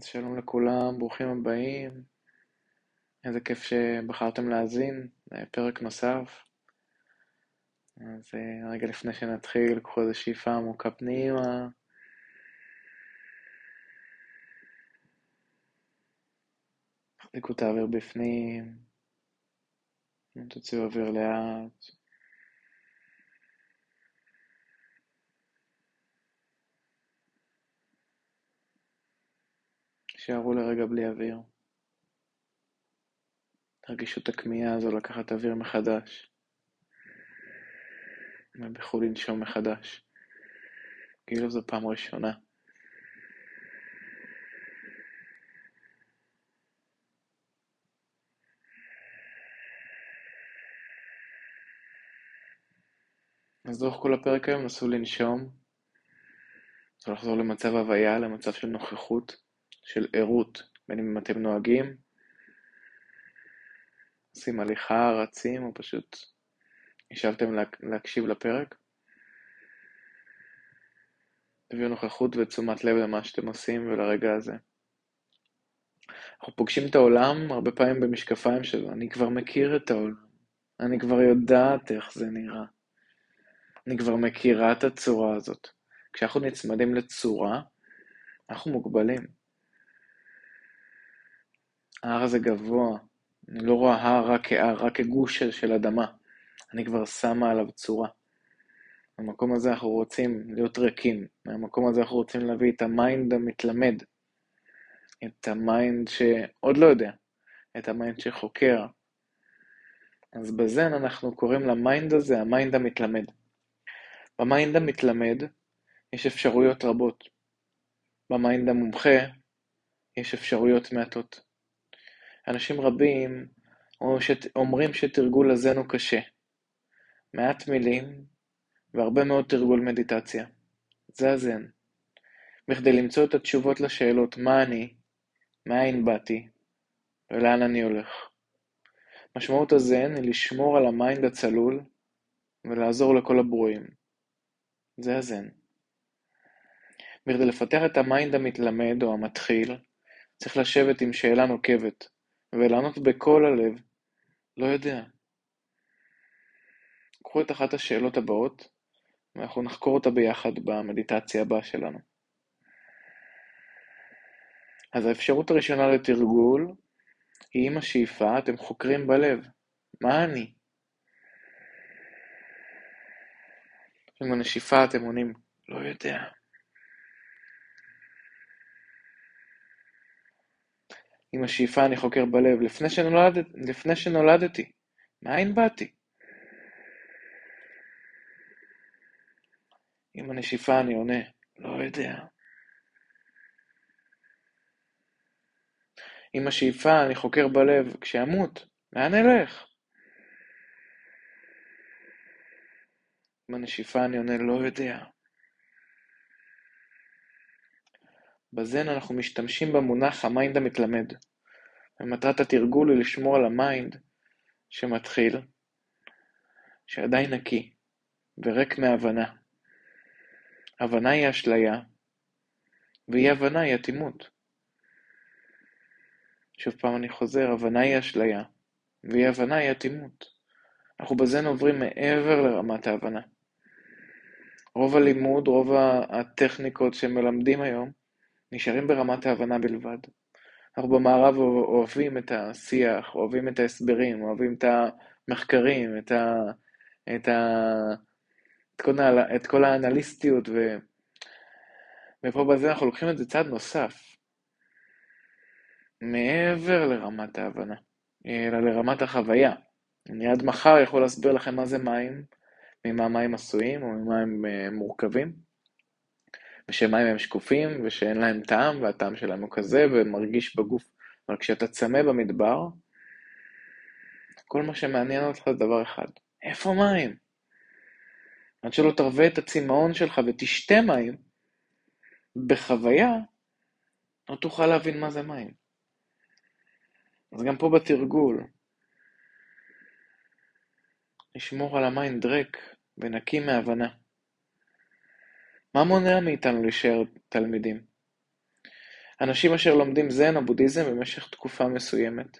אז שלום לכולם, ברוכים הבאים. איזה כיף שבחרתם להאזין לפרק נוסף. אז אה, רגע לפני שנתחיל, קחו איזו שאיפה עמוקה פנימה. תחזיקו את האוויר בפנים. תוציאו אוויר לאט. תישארו לרגע בלי אוויר. תרגישו את הכמיהה הזו לקחת אוויר מחדש. ובייחוד לנשום מחדש. כאילו זו פעם ראשונה. אז לאורך כל הפרק היום נסו לנשום, לחזור למצב הוויה, למצב של נוכחות. של ערות, בין אם אתם נוהגים, עושים הליכה, רצים, או פשוט ישבתם להקשיב לפרק. תביאו נוכחות ותשומת לב למה שאתם עושים ולרגע הזה. אנחנו פוגשים את העולם הרבה פעמים במשקפיים שלו, אני כבר מכיר את העולם, אני כבר יודעת איך זה נראה, אני כבר מכירה את הצורה הזאת. כשאנחנו נצמדים לצורה, אנחנו מוגבלים. ההר הזה גבוה, אני לא רואה הר רק כהר, רק כגוש של, של אדמה. אני כבר שמה עליו צורה. במקום הזה אנחנו רוצים להיות ריקים. מהמקום הזה אנחנו רוצים להביא את ה mind המתלמד. את ה mind שעוד לא יודע. את ה mind שחוקר. אז בזן אנחנו קוראים ל mind הזה ה mind המתלמד. ב mind המתלמד יש אפשרויות רבות. ב mind המומחה יש אפשרויות מעטות. אנשים רבים אומרים שתרגול הזן הוא קשה. מעט מילים והרבה מאוד תרגול מדיטציה. זה הזן. בכדי למצוא את התשובות לשאלות מה אני, מאין באתי ולאן אני הולך. משמעות הזן היא לשמור על ה mind הצלול ולעזור לכל הברואים. זה הזן. בכדי לפתח את ה mind המתלמד או המתחיל, צריך לשבת עם שאלה נוקבת, ולענות בכל הלב, לא יודע. קחו את אחת השאלות הבאות, ואנחנו נחקור אותה ביחד במדיטציה הבאה שלנו. אז האפשרות הראשונה לתרגול היא עם השאיפה, אתם חוקרים בלב. מה אני? עם הנשיפה אתם עונים, לא יודע. עם השאיפה אני חוקר בלב, לפני, שנולד, לפני שנולדתי, מאין באתי? עם הנשיפה אני עונה, לא יודע. עם השאיפה אני חוקר בלב, כשאמות, לאן אלך? עם הנשיפה אני עונה, לא יודע. בזן אנחנו משתמשים במונח ה mind המתלמד. ומטרת התרגול היא לשמור על ה mind שמתחיל, שעדיין נקי וריק מהבנה. הבנה היא אשליה, ואי הבנה היא אטימות. שוב פעם אני חוזר, הבנה היא אשליה, ואי הבנה היא אטימות. אנחנו בזן עוברים מעבר לרמת ההבנה. רוב הלימוד, רוב הטכניקות שמלמדים היום, נשארים ברמת ההבנה בלבד. אנחנו במערב אוהבים את השיח, אוהבים את ההסברים, אוהבים את המחקרים, את, ה, את, ה, את, כל, את כל האנליסטיות, ו, ופה בזה אנחנו לוקחים את זה צעד נוסף, מעבר לרמת ההבנה, אלא לרמת החוויה. אני עד מחר יכול להסביר לכם מה זה מים, ממה מים עשויים או ממה הם אה, מורכבים. ושמים הם שקופים, ושאין להם טעם, והטעם שלהם הוא כזה, ומרגיש בגוף. אבל כשאתה צמא במדבר, כל מה שמעניין אותך זה דבר אחד, איפה מים? עד שלא תרווה את הצמאון שלך ותשתה מים, בחוויה, לא תוכל להבין מה זה מים. אז גם פה בתרגול, לשמור על ה mind ריק ונקי מהבנה. מה מונע מאיתנו להישאר תלמידים? אנשים אשר לומדים זן או בודהיזם במשך תקופה מסוימת,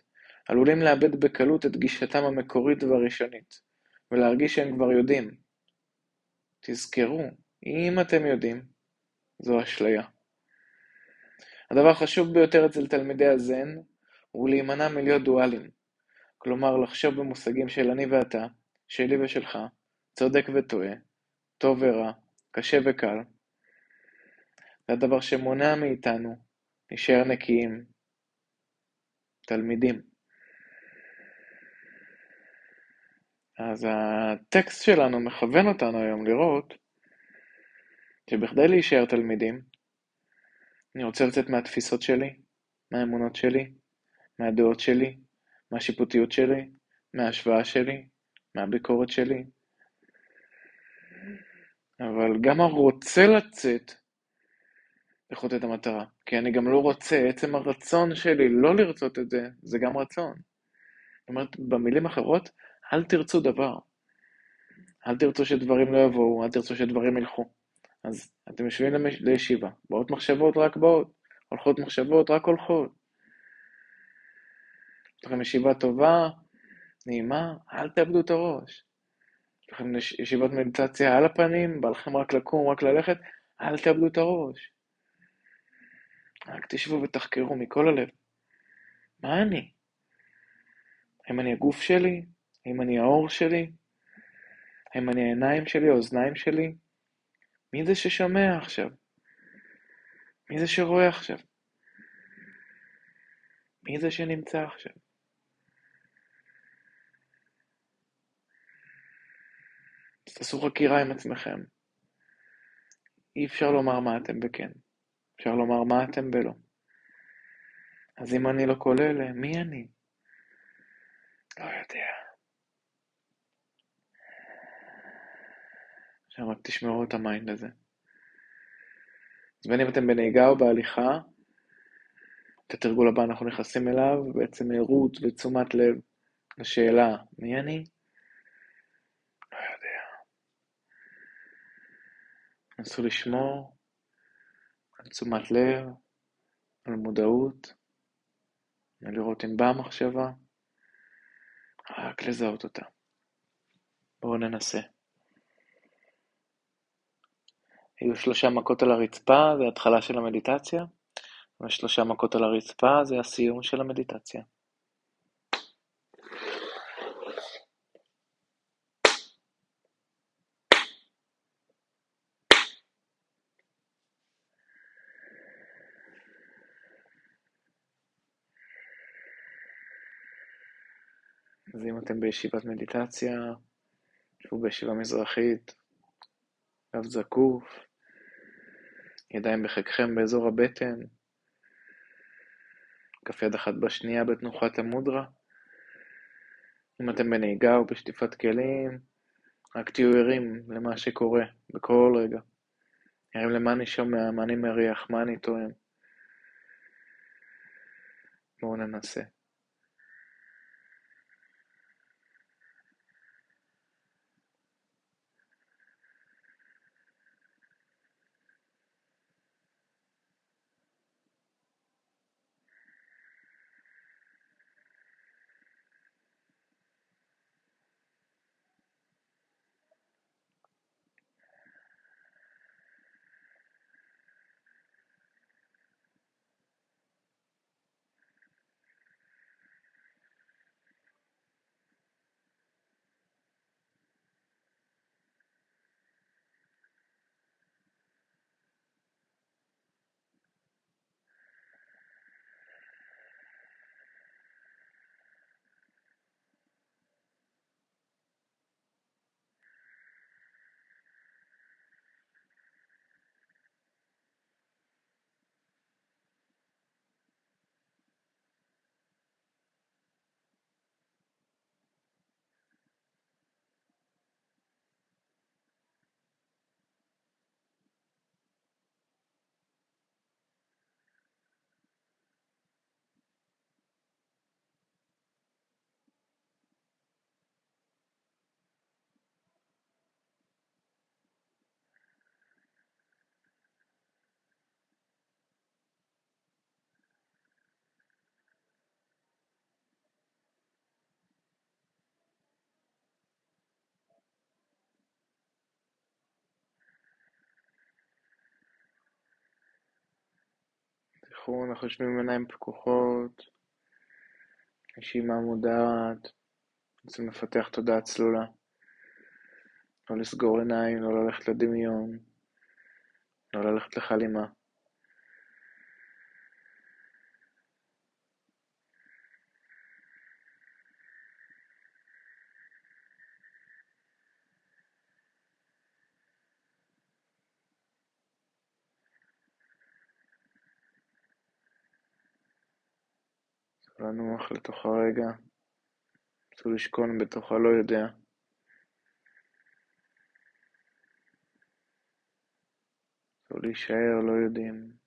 עלולים לאבד בקלות את גישתם המקורית והראשונית, ולהרגיש שהם כבר יודעים. תזכרו, אם אתם יודעים, זו אשליה. הדבר החשוב ביותר אצל תלמידי הזן הוא להימנע מלהיות דואלים, כלומר לחשוב במושגים של אני ואתה, שלי ושלך, צודק וטועה, טוב ורע, קשה וקל. זה הדבר שמונע מאיתנו להישאר נקיים, תלמידים. אז הטקסט שלנו מכוון אותנו היום לראות שבכדי להישאר תלמידים, אני רוצה לצאת מהתפיסות שלי, מהאמונות שלי, מהדעות שלי, מהשיפוטיות שלי, מההשוואה שלי, מהביקורת שלי. אבל גם הרוצה לצאת, לחוטא את המטרה. כי אני גם לא רוצה, עצם הרצון שלי לא לרצות את זה, זה גם רצון. זאת אומרת, במילים אחרות, אל תרצו דבר. אל תרצו שדברים לא יבואו, אל תרצו שדברים ילכו. אז אתם יושבים למש... לישיבה, באות מחשבות רק באות, הולכות מחשבות רק הולכות. יש לכם ישיבה טובה, נעימה, אל תאבדו את הראש. לכם ישיבות מדיטציה על הפנים, בא לכם רק לקום, רק ללכת, אל תאבדו את הראש. רק תשבו ותחקרו מכל הלב. מה אני? האם אני הגוף שלי? האם אני האור שלי? האם אני העיניים שלי, האוזניים שלי? מי זה ששומע עכשיו? מי זה שרואה עכשיו? מי זה שנמצא עכשיו? תעשו חקירה עם עצמכם. אי אפשר לומר מה אתם בכן. אפשר לומר מה אתם בלא. אז אם אני לא אלה, מי אני? לא יודע. עכשיו רק תשמרו את ה mind הזה. אז בין אם אתם בנהיגה או בהליכה, את התרגול הבא אנחנו נכנסים אליו, בעצם בהירות ותשומת לב לשאלה, מי אני? לא יודע. נסו לשמור על תשומת לב, על מודעות, ולראות אם באה מחשבה, רק לזהות אותה. בואו ננסה. היו שלושה מכות על הרצפה, זה התחלה של המדיטציה, ושלושה מכות על הרצפה זה הסיום של המדיטציה. אז אם אתם בישיבת מדיטציה, תשבו בישיבה מזרחית, גב זקוף, ידיים בחיקכם באזור הבטן, כף יד אחת בשנייה בתנוחת המודרה. אם אתם בנהיגה או בשטיפת כלים, רק תהיו ערים למה שקורה בכל רגע. ערים למה אני שומע, מה אני מריח, מה אני טוען. בואו ננסה. אנחנו יושבים עם עיניים פקוחות, נשימה מודעת, רוצים לפתח תודעה צלולה. לא לסגור עיניים, לא ללכת לדמיון, לא ללכת לחלימה. לנוח לתוך הרגע, רצו לשכון בתוך הלא יודע. רצו להישאר לא יודעים.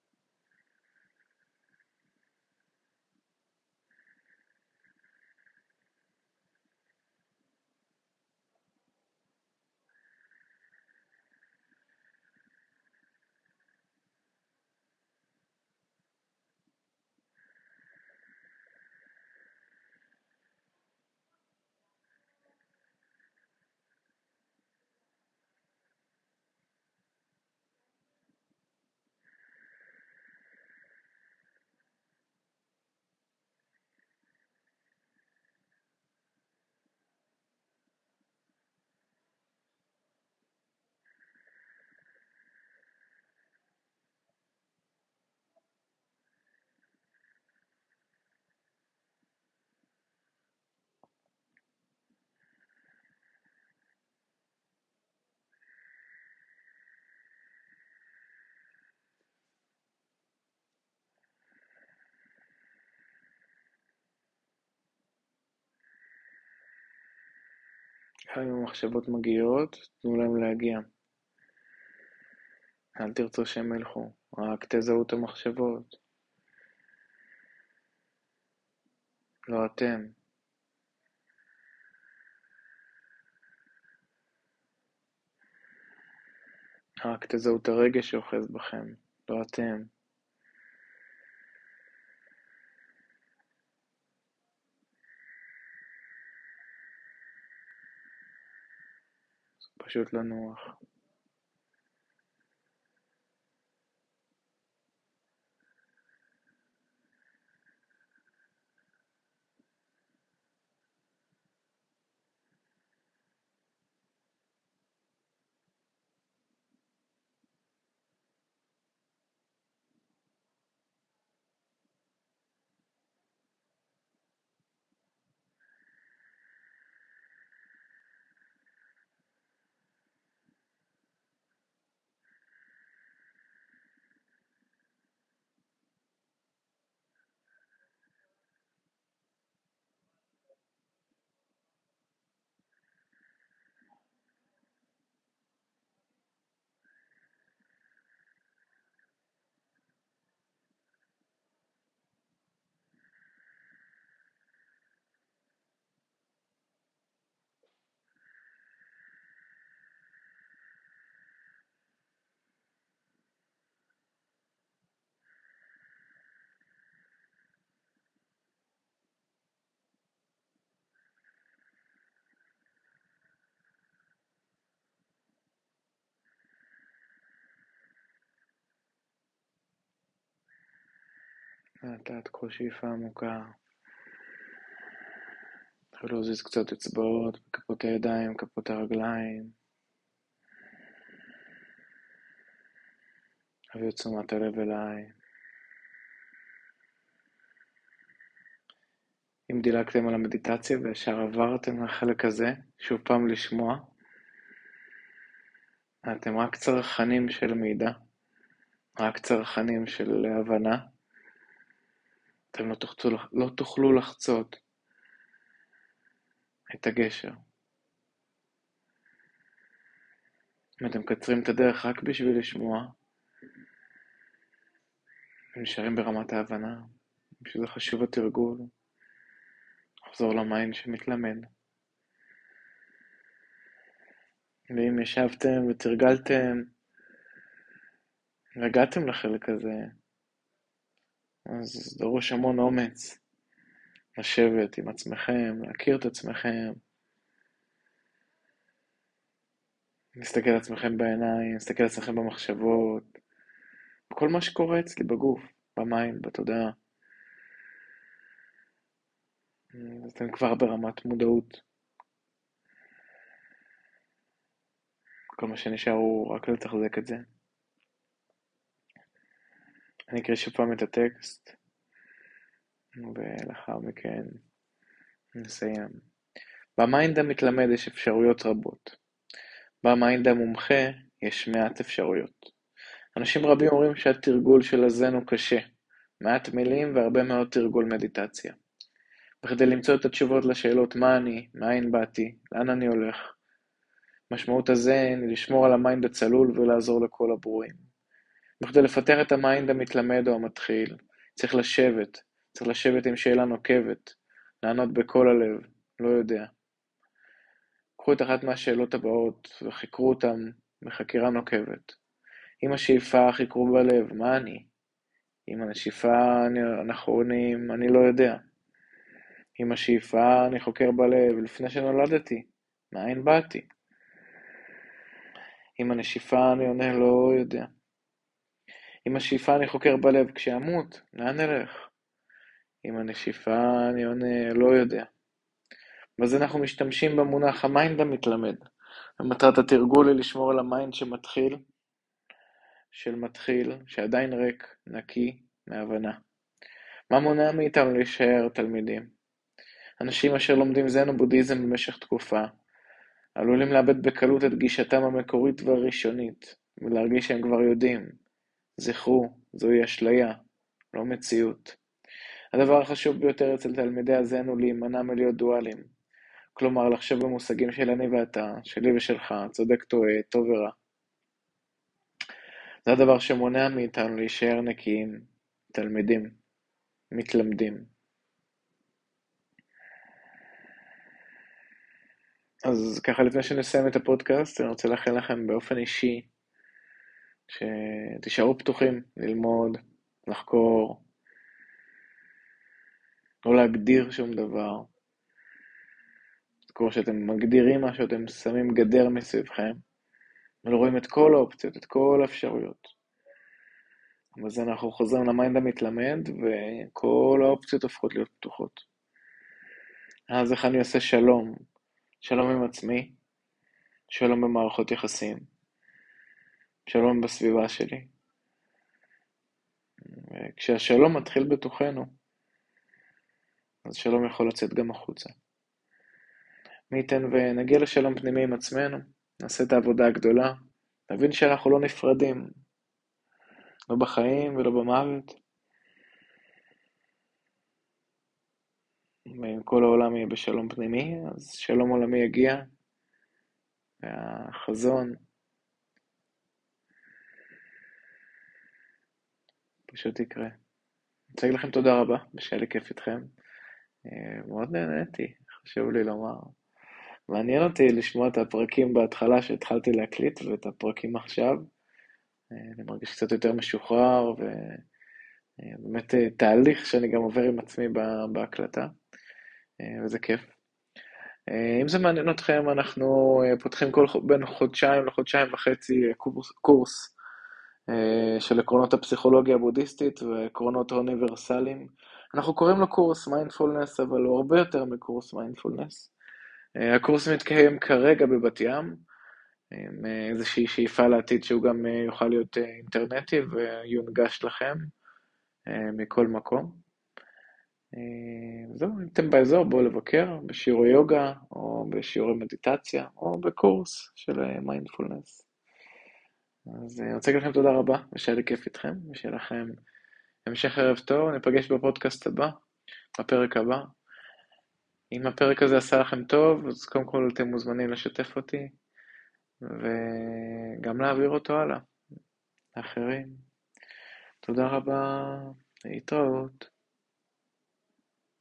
גם אם המחשבות מגיעות, תנו להם להגיע. אל תרצו שהם ילכו, רק תזהו את המחשבות. לא אתם. רק תזהו את הרגש שאוחז בכם, לא אתם. פשוט לנוח. לאט לאט קחו שאיפה עמוקה. תתחילו להזיז קצת אצבעות בכפות הידיים, כפות הרגליים. הביאו תשומת הלב אליי. אם דילגתם על המדיטציה וישר עברתם לחלק הזה, שוב פעם לשמוע, אתם רק צרכנים של מידע, רק צרכנים של הבנה. אתם לא תוכלו, לא תוכלו לחצות את הגשר. אם אתם מקצרים את הדרך רק בשביל לשמוע, ונשארים ברמת ההבנה, שזה חשוב התרגול, לחזור ל mind שמתלמד. ואם ישבתם ותרגלתם והגעתם לחלק הזה, אז דרוש המון אומץ לשבת עם עצמכם, להכיר את עצמכם, להסתכל על עצמכם בעיניים, להסתכל על עצמכם במחשבות, בכל מה שקורה אצלי בגוף. במים, בתודעה. אתם כבר ברמת מודעות. כל מה שנשאר הוא רק לתחזק את זה. אני אקריא שוב פעם את הטקסט, ולאחר מכן נסיים. ב mind המתלמד יש אפשרויות רבות. ב mind המומחה יש מעט אפשרויות. אנשים רבים אומרים שהתרגול של הזן הוא קשה, מעט מילים והרבה מאוד תרגול מדיטציה. בכדי למצוא את התשובות לשאלות מה אני, מאין באתי, לאן אני הולך. משמעות הזן היא לשמור על ה mind הצלול ולעזור לכל הברואים. בכדי לפתח את ה mind המתלמד או המתחיל, צריך לשבת, צריך לשבת עם שאלה נוקבת, לענות בכל הלב, לא יודע. קחו את אחת מהשאלות הבאות וחקרו אותן בחקירה נוקבת. עם השאיפה חקרו בלב, מה אני? עם הנשיפה אנחנו עונים, אני לא יודע. עם השאיפה אני חוקר בלב, לפני שנולדתי, מאין באתי? עם הנשיפה אני עונה, לא יודע. עם השאיפה אני חוקר בלב, כשאמות, לאן אלך? עם הנשיפה אני עונה, לא יודע. בזן אנחנו משתמשים במונח ה mind המתלמד. ומטרת התרגול היא לשמור על ה mind שמתחיל, של מתחיל, שעדיין ריק, נקי, מהבנה. מה מונע מאיתנו להישאר תלמידים? אנשים אשר לומדים זן בודהיזם במשך תקופה, עלולים לאבד בקלות את גישתם המקורית והראשונית, ולהרגיש שהם כבר יודעים. זכרו, זוהי אשליה, לא מציאות. הדבר החשוב ביותר אצל תלמידי הזן הוא להימנע מלהיות דואליים. כלומר, לחשוב במושגים של אני ואתה, שלי ושלך, צודק טועה, טוב ורע. זה הדבר שמונע מאיתנו להישאר נקיים, תלמידים, מתלמדים. אז ככה לפני שנסיים את הפודקאסט, אני רוצה לאחל לכם באופן אישי שתישארו פתוחים ללמוד, לחקור, לא להגדיר שום דבר. תזכרו כשאתם מגדירים משהו, אתם שמים גדר מסביבכם, ולא רואים את כל האופציות, את כל האפשרויות. אז אנחנו חוזרים ל mind המתלמד, וכל האופציות הופכות להיות פתוחות. אז איך אני עושה שלום? שלום עם עצמי, שלום במערכות יחסים, שלום בסביבה שלי. וכשהשלום מתחיל בתוכנו, אז שלום יכול לצאת גם החוצה. מי ייתן ונגיע לשלום פנימי עם עצמנו, נעשה את העבודה הגדולה, נבין שאנחנו לא נפרדים, לא בחיים ולא במוות. אם כל העולם יהיה בשלום פנימי, אז שלום עולמי יגיע, והחזון פשוט יקרה. אני רוצה להגיד לכם תודה רבה, ושהיה לי כיף איתכם. אה, מאוד נהניתי, חשוב לי לומר. מעניין אותי לשמוע את הפרקים בהתחלה שהתחלתי להקליט, ואת הפרקים עכשיו. אה, אני מרגיש קצת יותר משוחרר, ובאמת אה, תהליך שאני גם עובר עם עצמי בהקלטה. וזה כיף. אם זה מעניין אתכם, אנחנו פותחים כל בין חודשיים לחודשיים וחצי קורס, קורס של עקרונות הפסיכולוגיה הבודהיסטית ועקרונות האוניברסליים. אנחנו קוראים לו קורס מיינדפולנס, אבל הוא הרבה יותר מקורס מיינדפולנס. הקורס מתקיים כרגע בבת ים, עם איזושהי שאיפה לעתיד שהוא גם יוכל להיות אינטרנטי ויונגש לכם מכל מקום. אה, זהו, אם אתם באזור, בואו לבקר בשיעורי יוגה, או בשיעורי מדיטציה, או בקורס של מיינדפולנס. אז אני רוצה להגיד לכם תודה רבה, ושהיה לי כיף איתכם, ושיהיה לכם המשך ערב טוב, ניפגש בפודקאסט הבא, בפרק הבא. אם הפרק הזה עשה לכם טוב, אז קודם כל אתם מוזמנים לשתף אותי, וגם להעביר אותו הלאה, לאחרים. תודה רבה, להתראות.